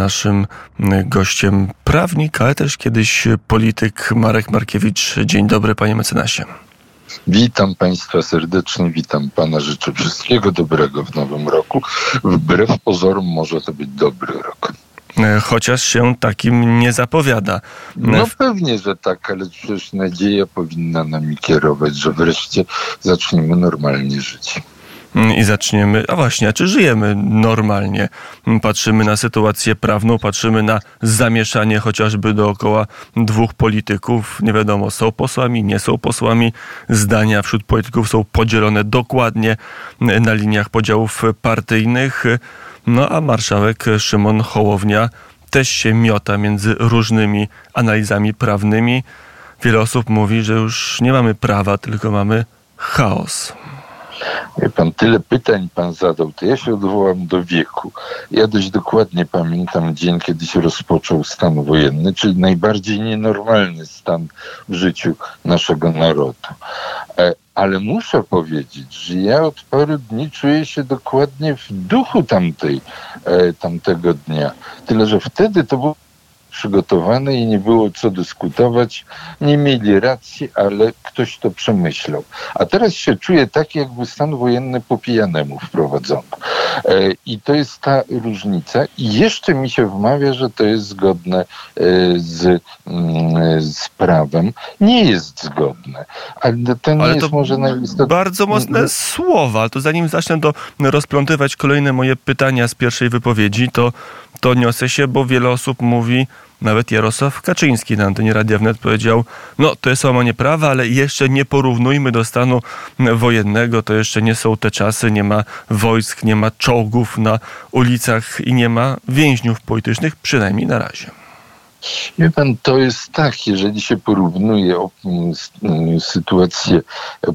naszym gościem prawnik, ale też kiedyś polityk Marek Markiewicz. Dzień dobry, panie mecenasie. Witam Państwa serdecznie, witam Pana, życzę wszystkiego dobrego w nowym roku. Wbrew pozorom może to być dobry rok. Chociaż się takim nie zapowiada. No pewnie, że tak, ale przecież nadzieja powinna nami kierować, że wreszcie zaczniemy normalnie żyć. Mm, i zaczniemy. A właśnie, a czy żyjemy normalnie? Mm, patrzymy na sytuację prawną, patrzymy na zamieszanie chociażby dookoła dwóch polityków. Nie wiadomo, są posłami, nie są posłami. Zdania wśród polityków są podzielone dokładnie mm, na liniach podziałów partyjnych. No a marszałek Szymon Hołownia też się miota między różnymi analizami prawnymi. Wiele osób mówi, że już nie mamy prawa, tylko mamy chaos. Pan, tyle pytań pan zadał, to ja się odwołam do wieku. Ja dość dokładnie pamiętam dzień, kiedy się rozpoczął stan wojenny, czyli najbardziej nienormalny stan w życiu naszego narodu. E, ale muszę powiedzieć, że ja od paru dni czuję się dokładnie w duchu tamtej, e, tamtego dnia. Tyle, że wtedy to było przygotowane i nie było co dyskutować. Nie mieli racji, ale ktoś to przemyślał. A teraz się czuję tak, jakby stan wojenny po pijanemu wprowadzono. E, I to jest ta różnica. I jeszcze mi się wmawia, że to jest zgodne e, z, mm, z prawem. Nie jest zgodne. Ale to nie ale jest to może najistotniejsze. Bardzo mocne słowa. To zanim zacznę to rozplątywać kolejne moje pytania z pierwszej wypowiedzi, to, to niosę się, bo wiele osób mówi, nawet Jarosław Kaczyński na antenie Radia Wnet powiedział, no to jest łamanie prawa, ale jeszcze nie porównujmy do stanu wojennego, to jeszcze nie są te czasy, nie ma wojsk, nie ma czołgów na ulicach i nie ma więźniów politycznych, przynajmniej na razie. Wie pan, to jest tak, jeżeli się porównuje sytuację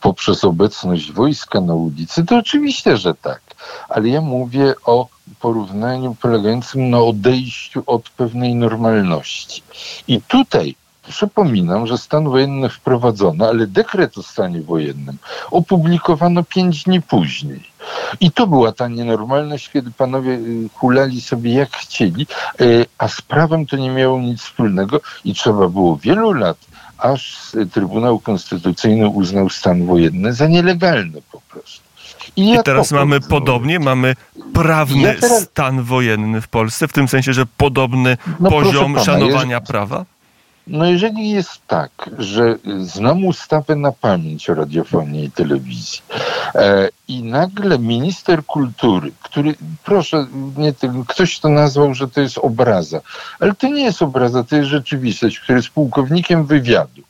poprzez obecność wojska na ulicy, to oczywiście, że tak. Ale ja mówię o porównaniu polegającym na odejściu od pewnej normalności. I tutaj Przypominam, że stan wojenny wprowadzono, ale dekret o stanie wojennym opublikowano pięć dni później. I to była ta nienormalność, kiedy panowie y, hulali sobie jak chcieli, y, a z prawem to nie miało nic wspólnego i trzeba było wielu lat, aż Trybunał Konstytucyjny uznał stan wojenny za nielegalny po prostu. I, I teraz mamy podobnie, mamy prawny ja teraz... stan wojenny w Polsce, w tym sensie, że podobny no poziom pana, szanowania jest... prawa? No jeżeli jest tak, że znam ustawę na pamięć o radiofonii i telewizji e, i nagle minister kultury, który, proszę, nie, ktoś to nazwał, że to jest obraza, ale to nie jest obraza, to jest rzeczywistość, który jest pułkownikiem wywiadu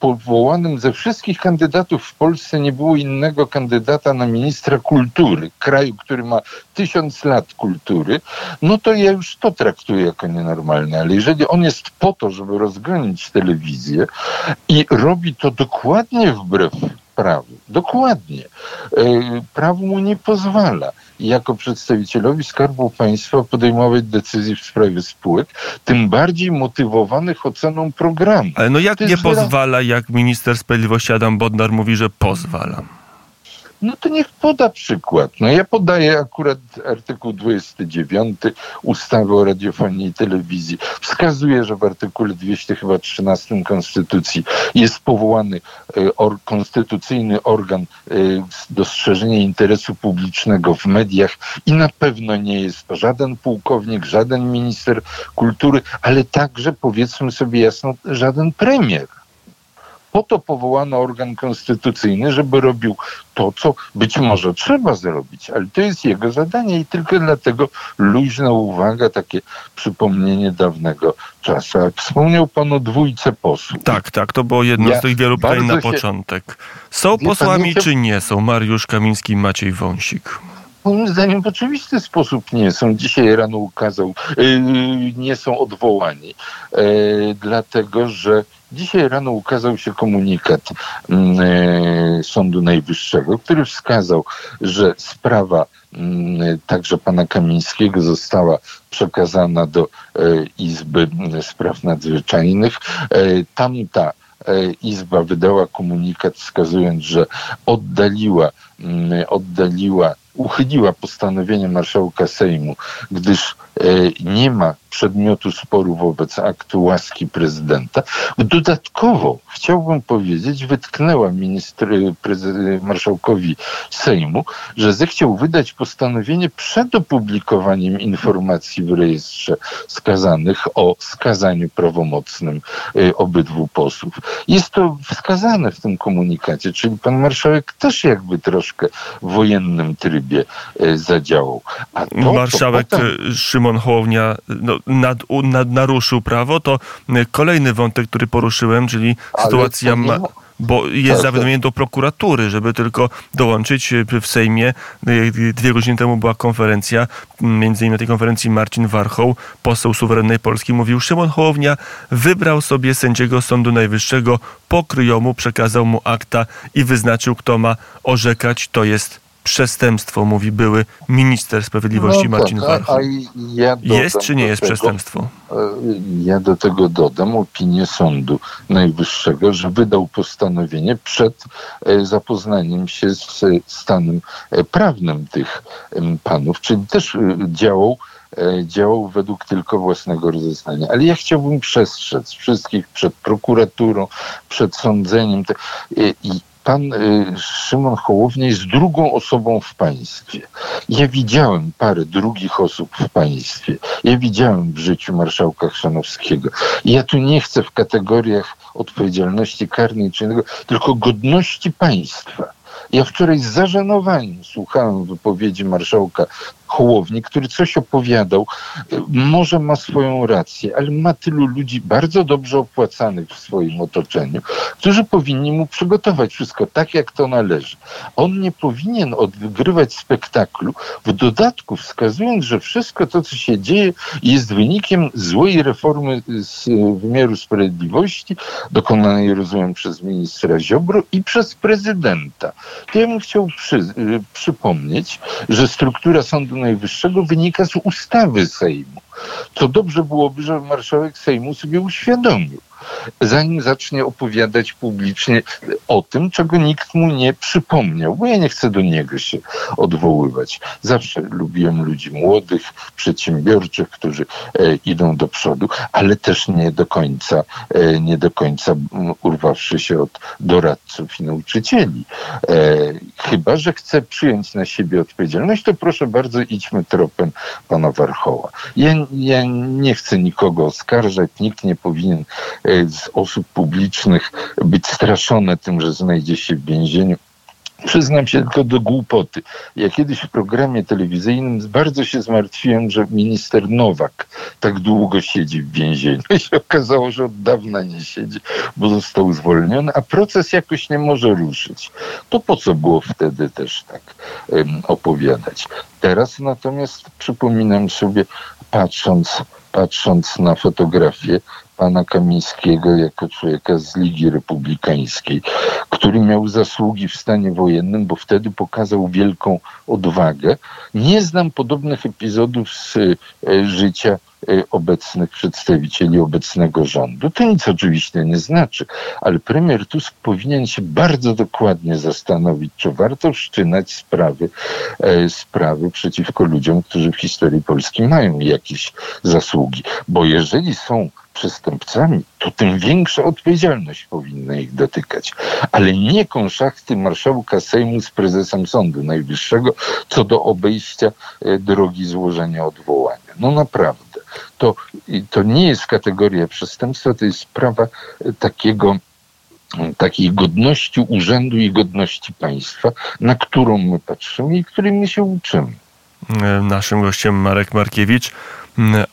powołanym ze wszystkich kandydatów w Polsce nie było innego kandydata na ministra kultury, kraju, który ma tysiąc lat kultury, no to ja już to traktuję jako nienormalne. Ale jeżeli on jest po to, żeby rozgonić telewizję i robi to dokładnie wbrew prawu. Dokładnie. E, prawo mu nie pozwala jako przedstawicielowi Skarbu Państwa podejmować decyzji w sprawie spółek, tym bardziej motywowanych oceną programu. Ale no jak nie pozwala, jak minister sprawiedliwości Adam Bodnar mówi, że pozwala? No to niech poda przykład. No ja podaję akurat artykuł 29 ustawy o radiofonii i telewizji. Wskazuje, że w artykule 213 Konstytucji jest powołany e, or, konstytucyjny organ e, dostrzeżenia interesu publicznego w mediach i na pewno nie jest to żaden pułkownik, żaden minister kultury, ale także powiedzmy sobie jasno, żaden premier. Po to powołano organ konstytucyjny, żeby robił to, co być może trzeba zrobić, ale to jest jego zadanie i tylko dlatego luźna uwaga, takie przypomnienie dawnego czasu. Wspomniał pan o dwójce posłów. Tak, tak, to było jedno ja z tych wielu pytań na się... początek. Są posłami, czy nie są Mariusz Kamiński i Maciej Wąsik? Moim zdaniem w oczywisty sposób nie są. Dzisiaj rano ukazał, yy, nie są odwołani, yy, dlatego że dzisiaj rano ukazał się komunikat yy, Sądu Najwyższego, który wskazał, że sprawa mm, także pana Kamińskiego została przekazana do Izby Spraw Nadzwyczajnych. Tamta Izba wydała komunikat wskazując, że oddaliła, mm, oddaliła uchyliła postanowienie marszałka Sejmu, gdyż nie ma przedmiotu sporu wobec aktu łaski prezydenta. Dodatkowo chciałbym powiedzieć, wytknęła minister, marszałkowi Sejmu, że zechciał wydać postanowienie przed opublikowaniem informacji w rejestrze skazanych o skazaniu prawomocnym y, obydwu posłów. Jest to wskazane w tym komunikacie, czyli pan marszałek też jakby troszkę w wojennym trybie y, zadziałał. To, marszałek potem... Y, Szymon Hołownia no, nad, nad, naruszył prawo, to kolejny wątek, który poruszyłem, czyli Ale sytuacja... Ma bo jest zawiadomienie do prokuratury, żeby tylko dołączyć e, w Sejmie. Dwie godziny temu była konferencja, między innymi na tej konferencji Marcin Warchoł, poseł suwerennej Polski, mówił, Szymon Hołownia wybrał sobie sędziego Sądu Najwyższego, pokryjomu mu, przekazał mu akta i wyznaczył, kto ma orzekać, to jest przestępstwo, mówi były minister sprawiedliwości no, Marcin tak, Warchoł. Ja jest czy nie jest tego, przestępstwo? E, ja do tego dodam opinię Sądu Najwyższego, że wydał postanowienie przed e, zapoznaniem się z stanem e, prawnym tych panów, czyli też działał działał według tylko własnego rozeznania. Ale ja chciałbym przestrzec wszystkich przed prokuraturą, przed sądzeniem. I pan y, Szymon Hołownia jest drugą osobą w państwie. Ja widziałem parę drugich osób w państwie. Ja widziałem w życiu marszałka Chrzanowskiego. Ja tu nie chcę w kategoriach odpowiedzialności karnej czy innego, tylko godności państwa. Ja wczoraj z zażenowaniem słuchałem wypowiedzi marszałka Hołowni, który coś opowiadał, może ma swoją rację, ale ma tylu ludzi bardzo dobrze opłacanych w swoim otoczeniu, którzy powinni mu przygotować wszystko tak, jak to należy. On nie powinien odgrywać spektaklu, w dodatku wskazując, że wszystko to, co się dzieje, jest wynikiem złej reformy z wymiaru sprawiedliwości, dokonanej, rozumiem, przez ministra Ziobro i przez prezydenta. To ja bym chciał przy, przypomnieć, że struktura Sądu Najwyższego wynika z ustawy Sejmu. To dobrze byłoby, żeby marszałek Sejmu sobie uświadomił zanim zacznie opowiadać publicznie o tym, czego nikt mu nie przypomniał, bo ja nie chcę do niego się odwoływać. Zawsze lubiłem ludzi młodych, przedsiębiorczych, którzy e, idą do przodu, ale też nie do końca, e, nie do końca urwawszy się od doradców i nauczycieli. E, chyba, że chce przyjąć na siebie odpowiedzialność, to proszę bardzo, idźmy tropem pana Warchoła. Ja, ja nie chcę nikogo oskarżać, nikt nie powinien z osób publicznych być straszone tym, że znajdzie się w więzieniu. Przyznam się tylko do głupoty. Ja kiedyś w programie telewizyjnym bardzo się zmartwiłem, że minister Nowak tak długo siedzi w więzieniu. I się okazało, że od dawna nie siedzi, bo został zwolniony, a proces jakoś nie może ruszyć. To po co było wtedy też tak um, opowiadać? Teraz natomiast przypominam sobie, patrząc, patrząc na fotografię, pana Kamińskiego jako człowieka z Ligi Republikańskiej, który miał zasługi w stanie wojennym, bo wtedy pokazał wielką odwagę. Nie znam podobnych epizodów z e, życia obecnych przedstawicieli obecnego rządu. To nic oczywiście nie znaczy, ale premier Tusk powinien się bardzo dokładnie zastanowić, czy warto wszczynać sprawy, e, sprawy przeciwko ludziom, którzy w historii Polski mają jakieś zasługi. Bo jeżeli są przestępcami, to tym większa odpowiedzialność powinna ich dotykać. Ale nie konszachty marszałka Sejmu z prezesem Sądu Najwyższego co do obejścia e, drogi złożenia odwołania. No naprawdę. To, to nie jest kategoria przestępstwa, to jest sprawa e, takiego takiej godności urzędu i godności państwa, na którą my patrzymy i której my się uczymy. E, naszym gościem Marek Markiewicz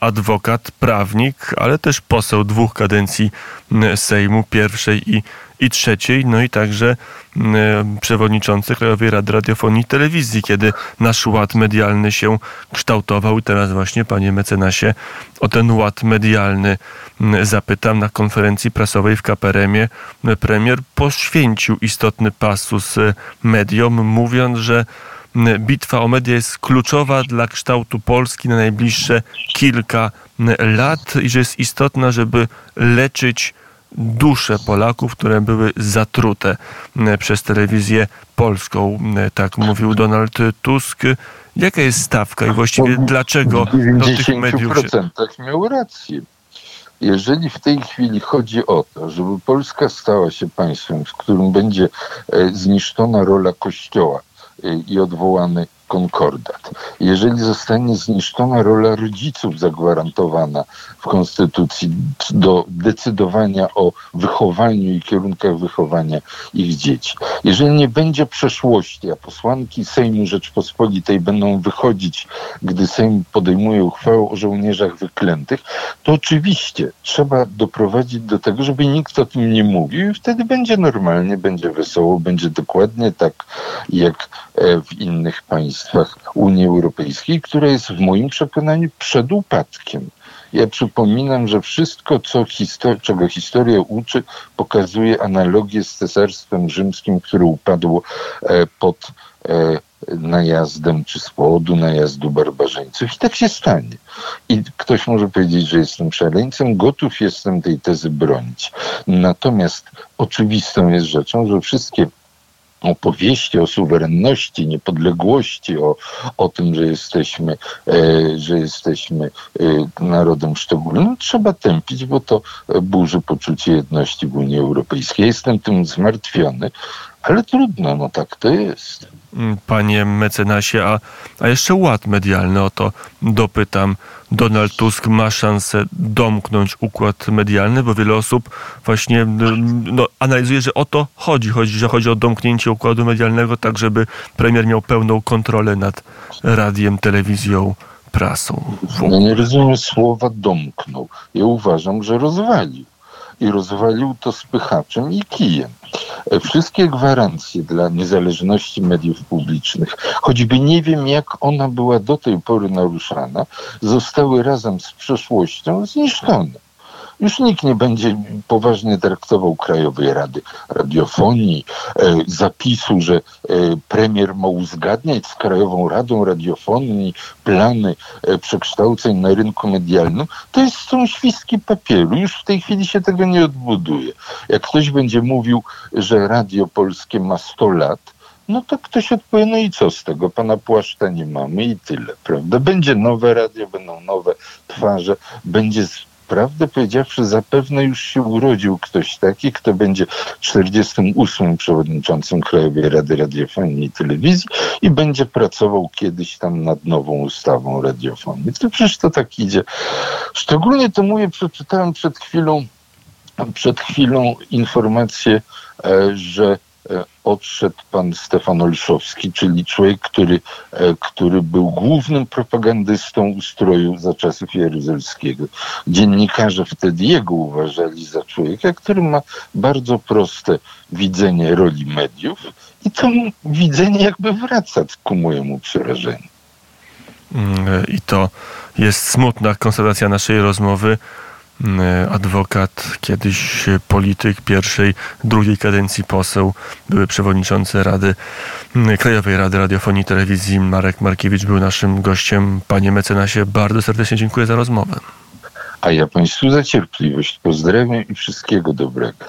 adwokat, prawnik, ale też poseł dwóch kadencji Sejmu, pierwszej i, i trzeciej, no i także przewodniczący Krajowej Rady Radiofonii i Telewizji, kiedy nasz ład medialny się kształtował. I teraz właśnie, panie mecenasie, o ten ład medialny zapytam. Na konferencji prasowej w KPRM-ie premier poświęcił istotny pasus mediom, mówiąc, że bitwa o media jest kluczowa dla kształtu Polski na najbliższe kilka lat i że jest istotna, żeby leczyć dusze Polaków, które były zatrute przez telewizję polską. Tak mówił Donald Tusk. Jaka jest stawka i właściwie dlaczego do tych mediów... W miał rację. Jeżeli w tej chwili chodzi o to, żeby Polska stała się państwem, w którym będzie e, zniszczona rola Kościoła i odwołany konkordat. Jeżeli zostanie zniszczona rola rodziców zagwarantowana w Konstytucji do decydowania o wychowaniu i kierunkach wychowania ich dzieci, jeżeli nie będzie przeszłości, a posłanki Sejmu Rzeczpospolitej będą wychodzić, gdy Sejm podejmuje uchwałę o żołnierzach wyklętych, to oczywiście trzeba doprowadzić do tego, żeby nikt o tym nie mówił i wtedy będzie normalnie, będzie wesoło, będzie dokładnie tak jak e, w innych państwach państwach Unii Europejskiej, która jest w moim przekonaniu przed upadkiem. Ja przypominam, że wszystko, co histor- czego historia uczy, pokazuje analogię z Cesarstwem Rzymskim, które upadło e, pod e, najazdem czy z powodu najazdu barbarzyńców. I tak się stanie. I ktoś może powiedzieć, że jestem szaleńcem, gotów jestem tej tezy bronić. Natomiast oczywistą jest rzeczą, że wszystkie opowieści o suwerenności, niepodległości, o, o tym, że jesteśmy, e, że jesteśmy e, narodem szczególnym, trzeba tępić, bo to burzy poczucie jedności w Unii Europejskiej. Jestem tym zmartwiony, ale trudno, no tak to jest. Mm, panie mecenasie, a, a jeszcze ład medialny, o to dopytam. Donald Tusk ma szansę domknąć układ medialny, bo wiele osób właśnie no, analizuje, że o to chodzi. chodzi, że chodzi o domknięcie układu medialnego, tak żeby premier miał pełną kontrolę nad radiem, telewizją, prasą. No nie rozumiem słowa domknął. Ja uważam, że rozwalił. I rozwalił to spychaczem i kijem. E, wszystkie gwarancje dla niezależności mediów publicznych, choćby nie wiem, jak ona była do tej pory naruszana, zostały razem z przeszłością zniszczone. Już nikt nie będzie poważnie traktował Krajowej Rady Radiofonii, e, zapisu, że e, premier ma uzgadniać z Krajową Radą Radiofonii plany e, przekształceń na rynku medialnym. To jest są świstki papieru. Już w tej chwili się tego nie odbuduje. Jak ktoś będzie mówił, że Radio Polskie ma 100 lat, no to ktoś odpowie, no i co z tego? Pana płaszcza nie mamy i tyle, prawda? Będzie nowe radio, będą nowe twarze, będzie prawdę powiedziawszy, zapewne już się urodził ktoś taki, kto będzie 48. przewodniczącym Krajowej Rady Radiofonii i Telewizji i będzie pracował kiedyś tam nad nową ustawą radiofonii. To przecież to tak idzie. Szczególnie to mówię, przeczytałem przed chwilą, przed chwilą informację, e, że odszedł pan Stefan Olszowski, czyli człowiek, który, e, który był głównym propagandystą ustroju za czasów Jaruzelskiego. Dziennikarze wtedy jego uważali za człowieka, który ma bardzo proste widzenie roli mediów i to widzenie jakby wraca ku mojemu przerażeniu. Mm, I to jest smutna konstatacja naszej rozmowy. Mm, adwokat, kiedyś polityk pierwszej, drugiej kadencji poseł, były przewodniczący Rady mm, Krajowej Rady Radiofonii i Telewizji Marek Markiewicz był naszym gościem. Panie mecenasie, bardzo serdecznie dziękuję za rozmowę. A ja Państwu za cierpliwość. Pozdrawiam i wszystkiego dobrego.